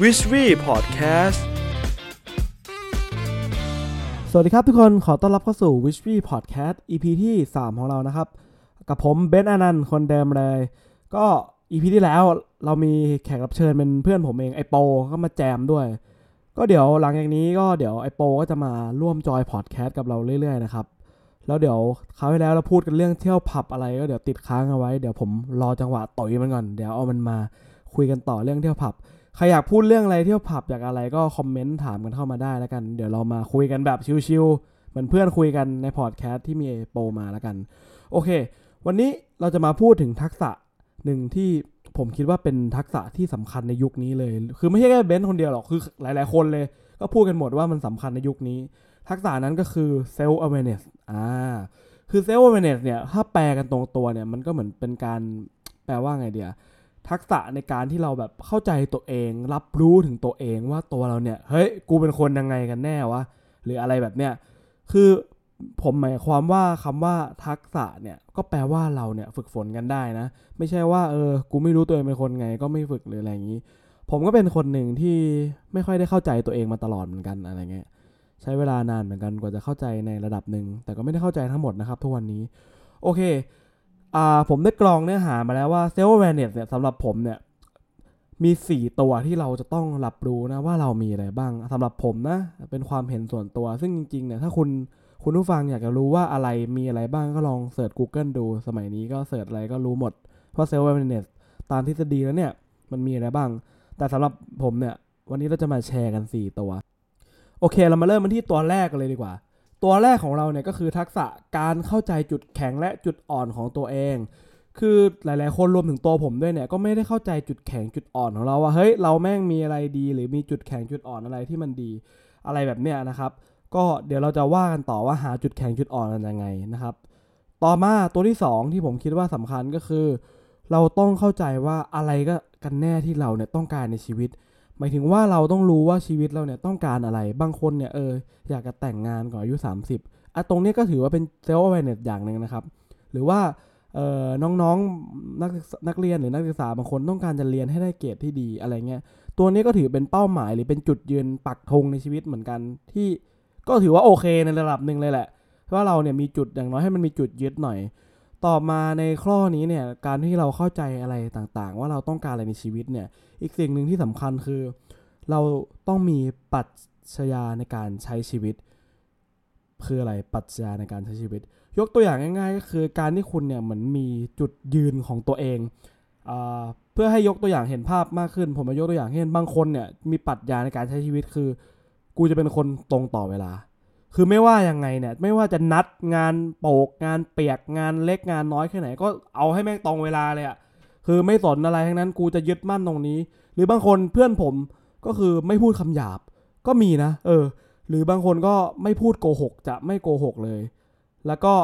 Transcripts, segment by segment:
w i s h w e Podcast สวัสดีครับทุกคนขอต้อนรับเข้าสู่ w i s h w e Podcast EP ที่ 3 ของเรานะครับ กับผมเบนซ์อนันต์คนเดิมเลย ก็ EP ที่แล้วเรามีแขกรับเชิญเป็นเพื่อนผมเองไอโปก็มาแจมด้วย ก็เดี๋ยวหลังจากนี้ก็เดี๋ยวไอโปก็จะมาร่วมจอยพอดแคสต์กับเราเรื่อยๆนะครับแล้วเดี๋ยวคราวที่แล้วเราพูดกันเรื่องเที่ยวผับอะไรก็เดี๋ยวติดค้างเอาไว้ เดี๋ยวผมรอจังหวะต่อยมันก่อน เดี๋ยวเอามันมาคุยกันต่อเรื่องเที่ยวผับ ใครอยากพูดเรื่องอะไรเที่ยวผับอยากอะไรก็คอมเมนต์ถามกันเข้ามาได้แล้วกัน เดี๋ยวเรามาคุยกันแบบชิวๆเหมือนเพื่อนคุยกันในพอดแคสต์ที่มีโปรมาแล้วกัน โอเค วันนี้เราจะมาพูดถึงทักษะหนึ่งที่ผมคิดว่าเป็นทักษะที่สำคัญในยุคนี้เลย คือไม่ใช่แค่เบนซ์คนเดียวหรอก คือหลายๆคนเลย ก็พูดกันหมดว่ามันสำคัญในยุคนี้ ทักษะนั้นก็คือ self awareness อ่า คือ self awareness เนี่ย ถ้าแปลกันตรงตัวเนี่ย มันก็เหมือนเป็นการแปลว่าไงเดีย ทักษะในการที่เราแบบเข้าใจตัวเอง รับรู้ถึงตัวเองว่าตัวเราเนี่ยเฮ้ยกูเป็นคนยังไงกันแน่วะหรืออะไรแบบเนี้ยคือผมหมายความว่าคำว่าทักษะเนี่ยก็แปลว่าเราเนี่ยฝึกฝนกันได้นะ ไม่ใช่ว่าเออกูไม่รู้ตัวเองเป็นคนไง ก็ไม่ฝึกหรืออะไรอย่างนี้ ผมก็เป็นคนหนึ่งที่ไม่ค่อยได้เข้าใจตัวเองมาตลอดเหมือนกันอะไรเงี้ยใช้เวลานานเหมือนกันกว่าจะเข้าใจในระดับหนึ่งแต่ก็ไม่ได้เข้าใจทั้งหมดนะครับทุกวันนี้ โอเค ผมได้กรองเนื้อหามาแล้วว่า self awareness เนี่ยสำหรับผมเนี่ยมี 4 ตัวที่เราจะต้องรับรู้นะว่าเรามีอะไรบ้างสำหรับผมนะ เป็นความเห็นส่วนตัว ซึ่งจริงๆเนี่ยถ้าคุณคุณผู้ฟังอยากจะรู้ว่าอะไรมีอะไรบ้างก็ลองเสิร์ช Google ดู สมัยนี้ก็เสิร์ชอะไรก็รู้หมด เพราะ self awareness ตามทฤษฎีแล้วเนี่ยมันมีอะไรบ้าง แต่สำหรับผมเนี่ยวันนี้เราจะมาแชร์กัน 4 ตัว โอเคเรามาเริ่มกันที่ตัวแรกกันเลยดีกว่า ตัวแรกของเราเนี่ยก็คือทักษะการเข้าใจจุดแข็งและจุดอ่อนของตัวเอง คือหลาย ๆ คนรวมถึงตัวผมด้วยเนี่ยก็ไม่ได้เข้าใจจุดแข็งจุดอ่อนของเราว่าเฮ้ยเราแม่งมีอะไรดี หรือมีจุดแข็งจุดอ่อนอะไรที่มันดี อะไรแบบเนี้ยนะครับ ก็เดี๋ยวเราจะว่ากันต่อว่าหาจุดแข็งจุดอ่อนกันยังไงนะครับ ต่อมาตัวที่สองที่ผมคิดว่าสำคัญก็คือ เราต้องเข้าใจว่าอะไรก็กันแน่ที่เราเนี่ยต้องการในชีวิต หมายถึงว่าเราต้องรู้ว่าชีวิตเราเนี่ยต้องการอะไร บางคนเนี่ยเอออยากจะแต่งงานก่อนอายุ 30อะตรงนี้ก็ถือว่าเป็นเซลล์ awareness อย่างหนึ่งนะครับ หรือว่าเอ่อน้องๆนักนักเรียนหรือนักศึกษาบางคนต้องการจะเรียนให้ได้เกรดที่ดีอะไรเงี้ย ตัวนี้ก็ถือเป็นเป้าหมายหรือเป็นจุดยืนปักธงในชีวิตเหมือนกัน ที่ก็ถือว่าโอเคในระดับหนึ่งเลยแหละว่าเราเนี่ยมีจุดอย่างน้อยให้มันมีจุดยึดหน่อย ต่อมาในข้อนี้เนี่ยการที่เราเข้าใจอะไรต่างๆ ว่าเราต้องการอะไรในชีวิตเนี่ยอีกสิ่งหนึ่งที่สำคัญคือ เราต้องมีปรัชญาในการใช้ชีวิต คืออะไรปรัชญาในการใช้ชีวิต ยกตัวอย่างง่าย ๆ ก็คือการที่คุณเนี่ยเหมือนมีจุดยืนของตัวเองอเพื่อให้ยกตัวอย่างเห็นภาพมากขึ้น ผมมายกตัวอย่างเช่นบางคนเนี่ยมีปรัชญาในการใช้ชีวิตคือ กูจะเป็นคนตรงต่อเวลา คือไม่ว่ายังไงเนี่ยไม่ว่าจะนัดงานโปกงานเปียกงานเล็กงานน้อยแค่ไหน ก็เอาให้แม่งตรงเวลาเลยอะคือไม่สนอะไรทั้งนั้นกูจะยึดมั่นตรงนี้ หรือบางคนเพื่อนผมก็คือไม่พูดคำหยาบก็มีนะ เออ หรือบางคนก็ไม่พูดโกหก จะไม่โกหกเลย แล้วก็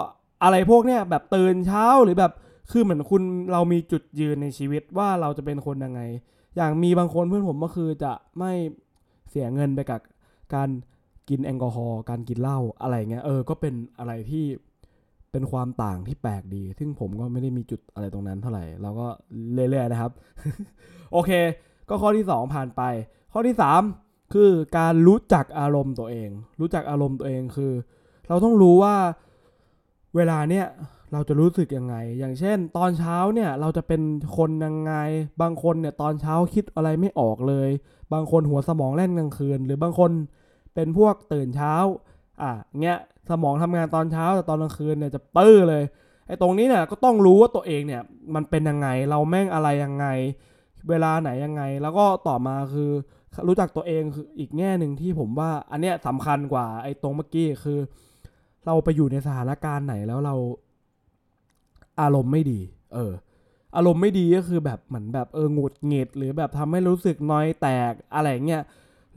อะไรพวกเนี้ยแบบตื่นเช้าหรือแบบคือเหมือนคุณเรามีจุดยืนในชีวิตว่าเราจะเป็นคนยังไง อย่างมีบางคนเพื่อนผมก็คือจะไม่เสียเงินไปกับการ กินแอลกอฮอล์การกินเหล้าอะไรเงี้ยเออก็เป็นอะไรที่เป็นความต่างที่แปลกดี ซึ่งผมก็ไม่ได้มีจุดอะไรตรงนั้นเท่าไหร่ เราก็เรื่อยๆนะครับ โอเค ก็ข้อที่ 2 ผ่านไป ข้อที่ 3 คือการรู้จักอารมณ์ตัวเอง รู้จักอารมณ์ตัวเองคือ เราต้องรู้ว่าเวลาเนี้ยเราจะรู้สึกยังไง อย่างเช่น ตอนเช้าเนี่ยเราจะเป็นคนยังไง บางคนเนี่ยตอนเช้าคิดอะไรไม่ออกเลย บางคนหัวสมองแล่นกลางคืน หรือบางคน เป็นพวกตื่นเช้าอะเงี้ยสมองทำงานตอนเช้าแต่ตอนกลางคืนเนี่ยจะปื้อเลยไอ้ตรงนี้เนี่ยก็ต้องรู้ว่าตัวเองเนี่ยมันเป็นยังไงเราแม่งอะไรยังไง เวลาไหนยังไง แล้วก็ต่อมาคือรู้จักตัวเองคืออีกแง่หนึ่งที่ผมว่า อันเนี้ยสำคัญกว่าไอ้ตรงเมื่อกี้คือ เราไปอยู่ในสถานการณ์ไหนแล้วเรา อารมณ์ไม่ดี เออ อารมณ์ไม่ดีก็คือแบบเหมือนแบบเออหงุดหงิดหรือแบบทำให้รู้สึกนอยแดกอะไรเงี้ย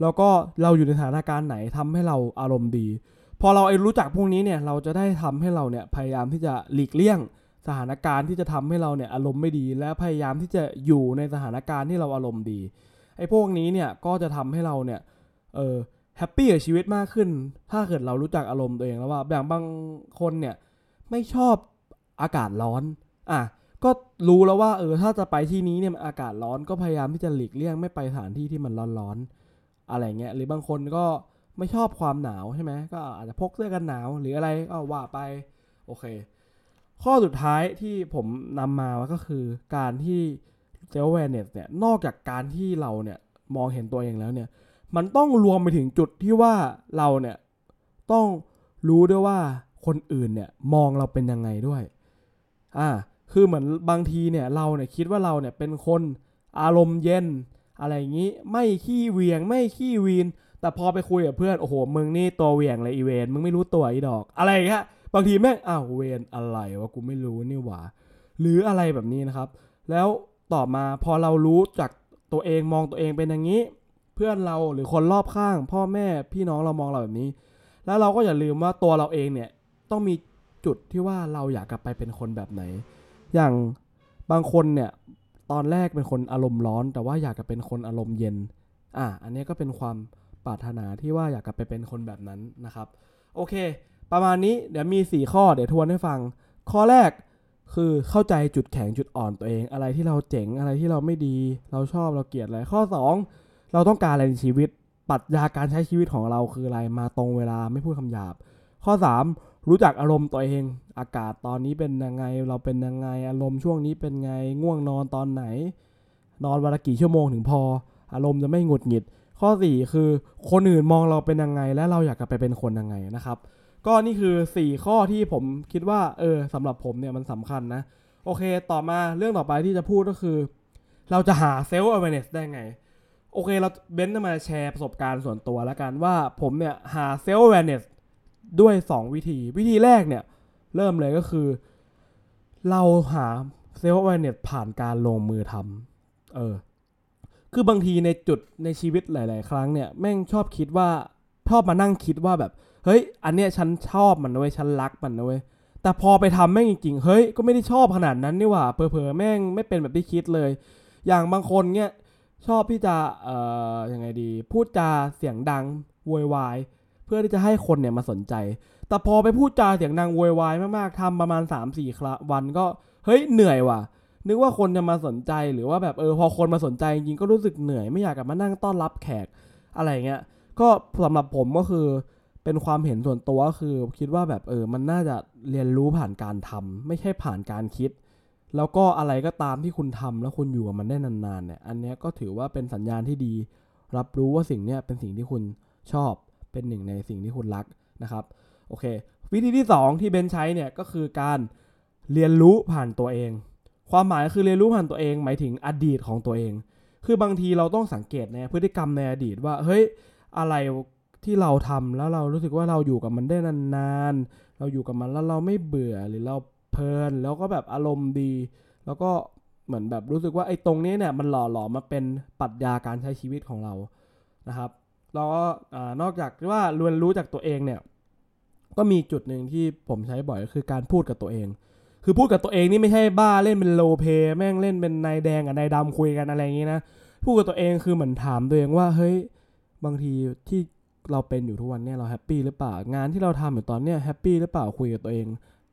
แล้วก็เราอยู่ในสถานการณ์ไหนทำให้เราอารมณ์ดี พอเราไอ้รู้จักพวกนี้เนี่ยเราจะได้ทำให้เราเนี่ยพยายามที่จะหลีกเลี่ยงสถานการณ์ที่จะทำให้เราเนี่ยอารมณ์ไม่ดี และพยายามที่จะอยู่ในสถานการณ์ที่เราอารมณ์ดีไอ้พวกนี้เนี่ยก็จะทำให้เราเนี่ยเออ happy กับชีวิตมากขึ้น ถ้าเกิดเรารู้จักอารมณ์ตัวเองแล้วว่าอย่างบางคนเนี่ยไม่ชอบอากาศร้อนอะก็รู้แล้วว่าเออถ้าจะไปที่นี้เนี่ยอากาศร้อนก็พยายามที่จะหลีกเลี่ยงไม่ไปสถานที่ที่มันร้อนๆ อะไรเงี้ยหรือบางคนก็ไม่ชอบความหนาวใช่ไหมก็อาจจะพกเสื้อกันหนาว หรืออะไรก็ว่าไปโอเค ข้อสุดท้ายที่ผมนำมาก็คือการที่เซล f ์ a วเนสเนี่ยนอกจากการที่เราเนี่ยมองเห็นตัวเองแล้วเนี่ย มันต้องรวมไปถึงจุดที่ว่าเราเนี่ยต้องรู้ด้วยว่าคนอื่นเนี่ยมองเราเป็นยังไงด้วย อ่า คือเหมือนบางทีเนี่ยเราเนี่ยคิดว่าเราเนี่ยเป็นคนอารมณ์เย็น อะไรอย่างนี้ไม่ขี้เวียงไม่ขี้วีน แต่พอไปคุยกับเพื่อนโอ้โหมึงนี่ตัวเวียงเลยอีเวนมึงไม่รู้ตัวอีดอก อะไรอย่างเงี้ยบางทีแม่งอ้าวเวนอะไรวะกูไม่รู้นี่หว่าหรืออะไรแบบนี้นะครับ แล้วต่อมาพอเรารู้จากตัวเองมองตัวเองเป็นอย่างนี้ เพื่อนเราหรือคนรอบข้าง พ่อแม่พี่น้องเรามองเราแบบนี้ แล้วเราก็อย่าลืมว่าตัวเราเองเนี่ยต้องมีจุดที่ว่าเราอยากกลับไปเป็นคนแบบไหน อย่างบางคนเนี่ย ตอนแรกเป็นคนอารมณ์ร้อน แต่ว่าอยากจะเป็นคนอารมณ์เย็น อะอันนี้ก็เป็นความปรารถนาที่ว่าอยากกลับไปเป็นคนแบบนั้นนะครับ โอเค ประมาณนี้เดี๋ยวมี 4 ข้อเดี๋ยวทวนให้ฟัง ข้อแรกคือเข้าใจจุดแข็งจุดอ่อนตัวเอง อะไรที่เราเจ๋งอะไรที่เราไม่ดี เราชอบเราเกลียดอะไรข้อ 2 เราต้องการอะไรในชีวิต ปรัชญาการใช้ชีวิตของเราคืออะไรมาตรงเวลาไม่พูดคำหยาบ ข้อ 3 รู้จักอารมณ์ตัวเอง อากาศตอนนี้เป็นยังไง เราเป็นยังไง อารมณ์ช่วงนี้เป็นไง ง่วงนอนตอนไหน นอนวันละกี่ชั่วโมงถึงพอ อารมณ์จะไม่หงุดหงิด ข้อ 4 คือ คนอื่นมองเราเป็นยังไง และเราอยากจะไปเป็นคนยังไงนะครับ ก็นี่คือ 4 ข้อที่ผมคิดว่า เออสำหรับผมเนี่ยมันสำคัญนะ โอเค ต่อมาเรื่องต่อไปที่จะพูดก็คือ เราจะหาเซลล์ awareness ได้ไงโอเค เราเบนซ์จะมาแชร์ประสบการณ์ส่วนตัวแล้วกันว่าผมเนี่ย หาเซลล์ awareness ด้วย 2 วิธี วิธีแรกเนี่ย เริ่มเลยก็คือ เราหาเซลล์ awareness ผ่านการลงมือทำเออ คือบางทีในจุดในชีวิตหลาย ๆ ครั้งเนี่ย แม่งชอบคิดว่าชอบมานั่งคิดว่าแบบ เฮ้ย อันเนี้ยฉันชอบมันนะเว้ยฉันรักมันนะเว้ยแต่พอไปทำแม่งจริง ๆ เฮ้ย ก็ไม่ได้ชอบขนาดนั้นนี่หว่าเผลอๆแม่งไม่เป็นแบบที่คิดเลย อย่างบางคนเนี่ยชอบที่จะเอ่อยังไงดี พูดจาเสียงดังโวยวาย พื่อที่จะให้คนเนี่ยมาสนใจ แต่พอไปพูดจาเสียงดังโวยวายมากๆทำประมาณ 3-4 ครั้งวันก็เฮ้ยเหนื่อยว่ะ นึกว่าคนจะมาสนใจหรือว่าแบบเออพอคนมาสนใจจริงก็รู้สึกเหนื่อยไม่อยากกลับมานั่งต้อนรับแขกอะไรเงี้ย ก็สำหรับผมก็คือเป็นความเห็นส่วนตัวก็คือคิดว่าแบบเออมันน่าจะเรียนรู้ผ่านการทำไม่ใช่ผ่านการคิด แล้วก็อะไรก็ตามที่คุณทำแล้วคุณอยู่กับมันได้นานๆเนี่ยอันเนี้ยก็ถือว่าเป็นสัญญาณที่ดี รับรู้ว่าสิ่งเนี้ยเป็นสิ่งที่คุณชอบ เป็นหนึ่งในสิ่งที่คุณรักนะครับโอเค วิธีที่สองที่เบนใช้เนี่ยก็คือการเรียนรู้ผ่านตัวเอง ความหมายคือเรียนรู้ผ่านตัวเอง หมายถึงอดีตของตัวเอง คือบางทีเราต้องสังเกตในพฤติกรรมในอดีตว่าเฮ้ยอะไรที่เราทำแล้วเรารู้สึกว่าเราอยู่กับมันได้นานๆ เราอยู่กับมันแล้วเราไม่เบื่อหรือเราเพลินแล้วก็แบบอารมณ์ดี แล้วก็เหมือนแบบรู้สึกว่าไอ้ตรงนี้เนี่ยมันหล่อหลอมมาเป็นปรัชญาการใช้ชีวิตของเรานะครับ แล้วก็นอกจากที่ว่าเรียนรู้จากตัวเองเนี่ย ก็มีจุดหนึ่งที่ผมใช้บ่อยก็คือการพูดกับตัวเอง คือพูดกับตัวเองนี่ไม่ใช่บ้าเล่นเป็นโลเพแม่งเล่นเป็นนายแดงกับนายดำคุยกันอะไรอย่างนี้นะพูดกับตัวเองคือเหมือนถามตัวเองว่าเฮ้ยบางทีที่เราเป็นอยู่ทุกวันเนี่ยเราแฮปปี้หรือเปล่างานที่เราทำอยู่ตอนเนี้ยแฮปปี้หรือเปล่าคุยกับตัวเอง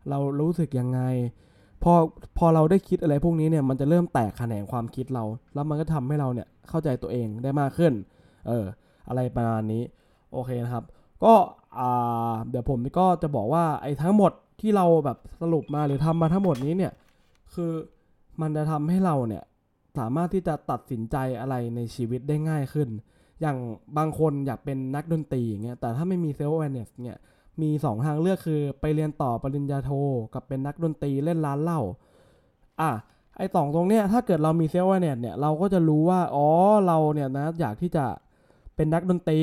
เรารู้สึกยังไงพอพอเราได้คิดอะไรพวกนี้เนี่ยมันจะเริ่มแตกแขนงความคิดเรา แล้วมันก็ทำให้เราเนี่ยเข้าใจตัวเองได้มากขึ้น เออ อะไรประมาณนี้โอเคนะครับ ก็เดี๋ยวผมก็จะบอกว่าไอ้ทั้งหมดที่เราแบบสรุปมาหรือทำมาทั้งหมดนี้เนี่ยคือมันจะทำให้เราเนี่ยสามารถที่จะตัดสินใจอะไรในชีวิตได้ง่ายขึ้น อย่างบางคนอยากเป็นนักดนตรีอย่างเงี้ยแต่ถ้าไม่มีเซลล์ awareness เนี่ยมีสองทางเลือกคือไปเรียนต่อปริญญาโทกับเป็นนักดนตรีเล่นร้านเหล้าอะไอ้สองตรงเนี้ยถ้าเกิดเรามีเซลล์ awareness เนี่ยเราก็จะรู้ว่าอ๋อเราเนี่ยนะอยากที่จะ เป็นนักดนตรี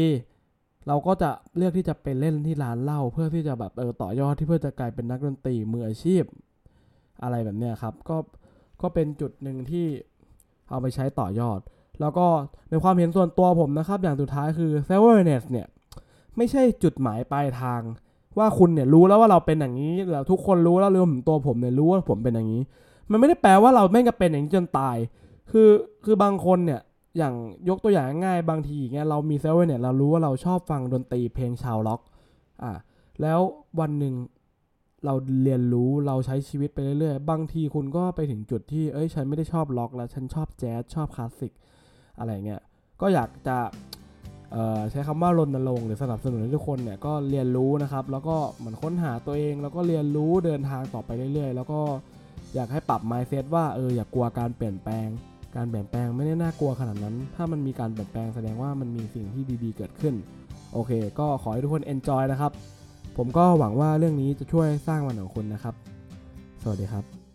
เราก็จะเลือกที่จะไปเล่นที่ร้านเหล้าเพื่อที่จะแบบเออต่อยอดที่เพื่อจะกลายเป็นนักดนตรีมืออาชีพ อะไรแบบเนี้ยครับ ก็ก็เป็นจุดหนึ่งที่เอาไปใช้ต่อยอด แล้วก็ในความเห็นส่วนตัวผมนะครับ อย่างสุดท้ายคือ self awareness เนี่ยไม่ใช่จุดหมายปลายทางว่าคุณเนี่ยรู้แล้วว่าเราเป็นอย่างนี้แล้วทุกคนรู้แล้วรวมถึงตัวผมเนี่ยรู้ว่าผมเป็นอย่างนี้ มันไม่ได้แปลว่าเราแม่งจะเป็นอย่างนี้จนตาย คือคือบางคนเนี่ย อย่างยกตัวอย่างง่ายบางทีเงี้ยเรามีเซลล์เนี่ยเรารู้ว่าเราชอบฟังดนตรีเพลงชาวล็อกอะแล้ววันหนึ่งเราเรียนรู้เราใช้ชีวิตไปเรื่อยๆ บางทีคุณก็ไปถึงจุดที่เอ้ยฉันไม่ได้ชอบล็อกแล้วฉันชอบแจ๊สชอบคลาสสิกอะไรเงี้ยก็อยากจะเอ่อใช้คำว่ารณรงค์หรือสนับสนุนให้ทุกคนเนี่ยก็เรียนรู้นะครับ แล้วก็เหมือนค้นหาตัวเอง แล้วก็เรียนรู้เดินทางต่อไปเรื่อยๆ แล้วก็อยากให้ปรับ mindset ว่าเอออย่ากลัวการเปลี่ยนแปลง การเปลี่ยนแปลงไม่ได้น่ากลัวขนาดนั้น ถ้ามันมีการเปลี่ยนแปลงแสดงว่ามันมีสิ่งที่ดีๆ เกิดขึ้น โอเค ก็ขอให้ทุกคน enjoy นะครับ ผมก็หวังว่าเรื่องนี้จะช่วยสร้างวันของคุณนะครับ สวัสดีครับ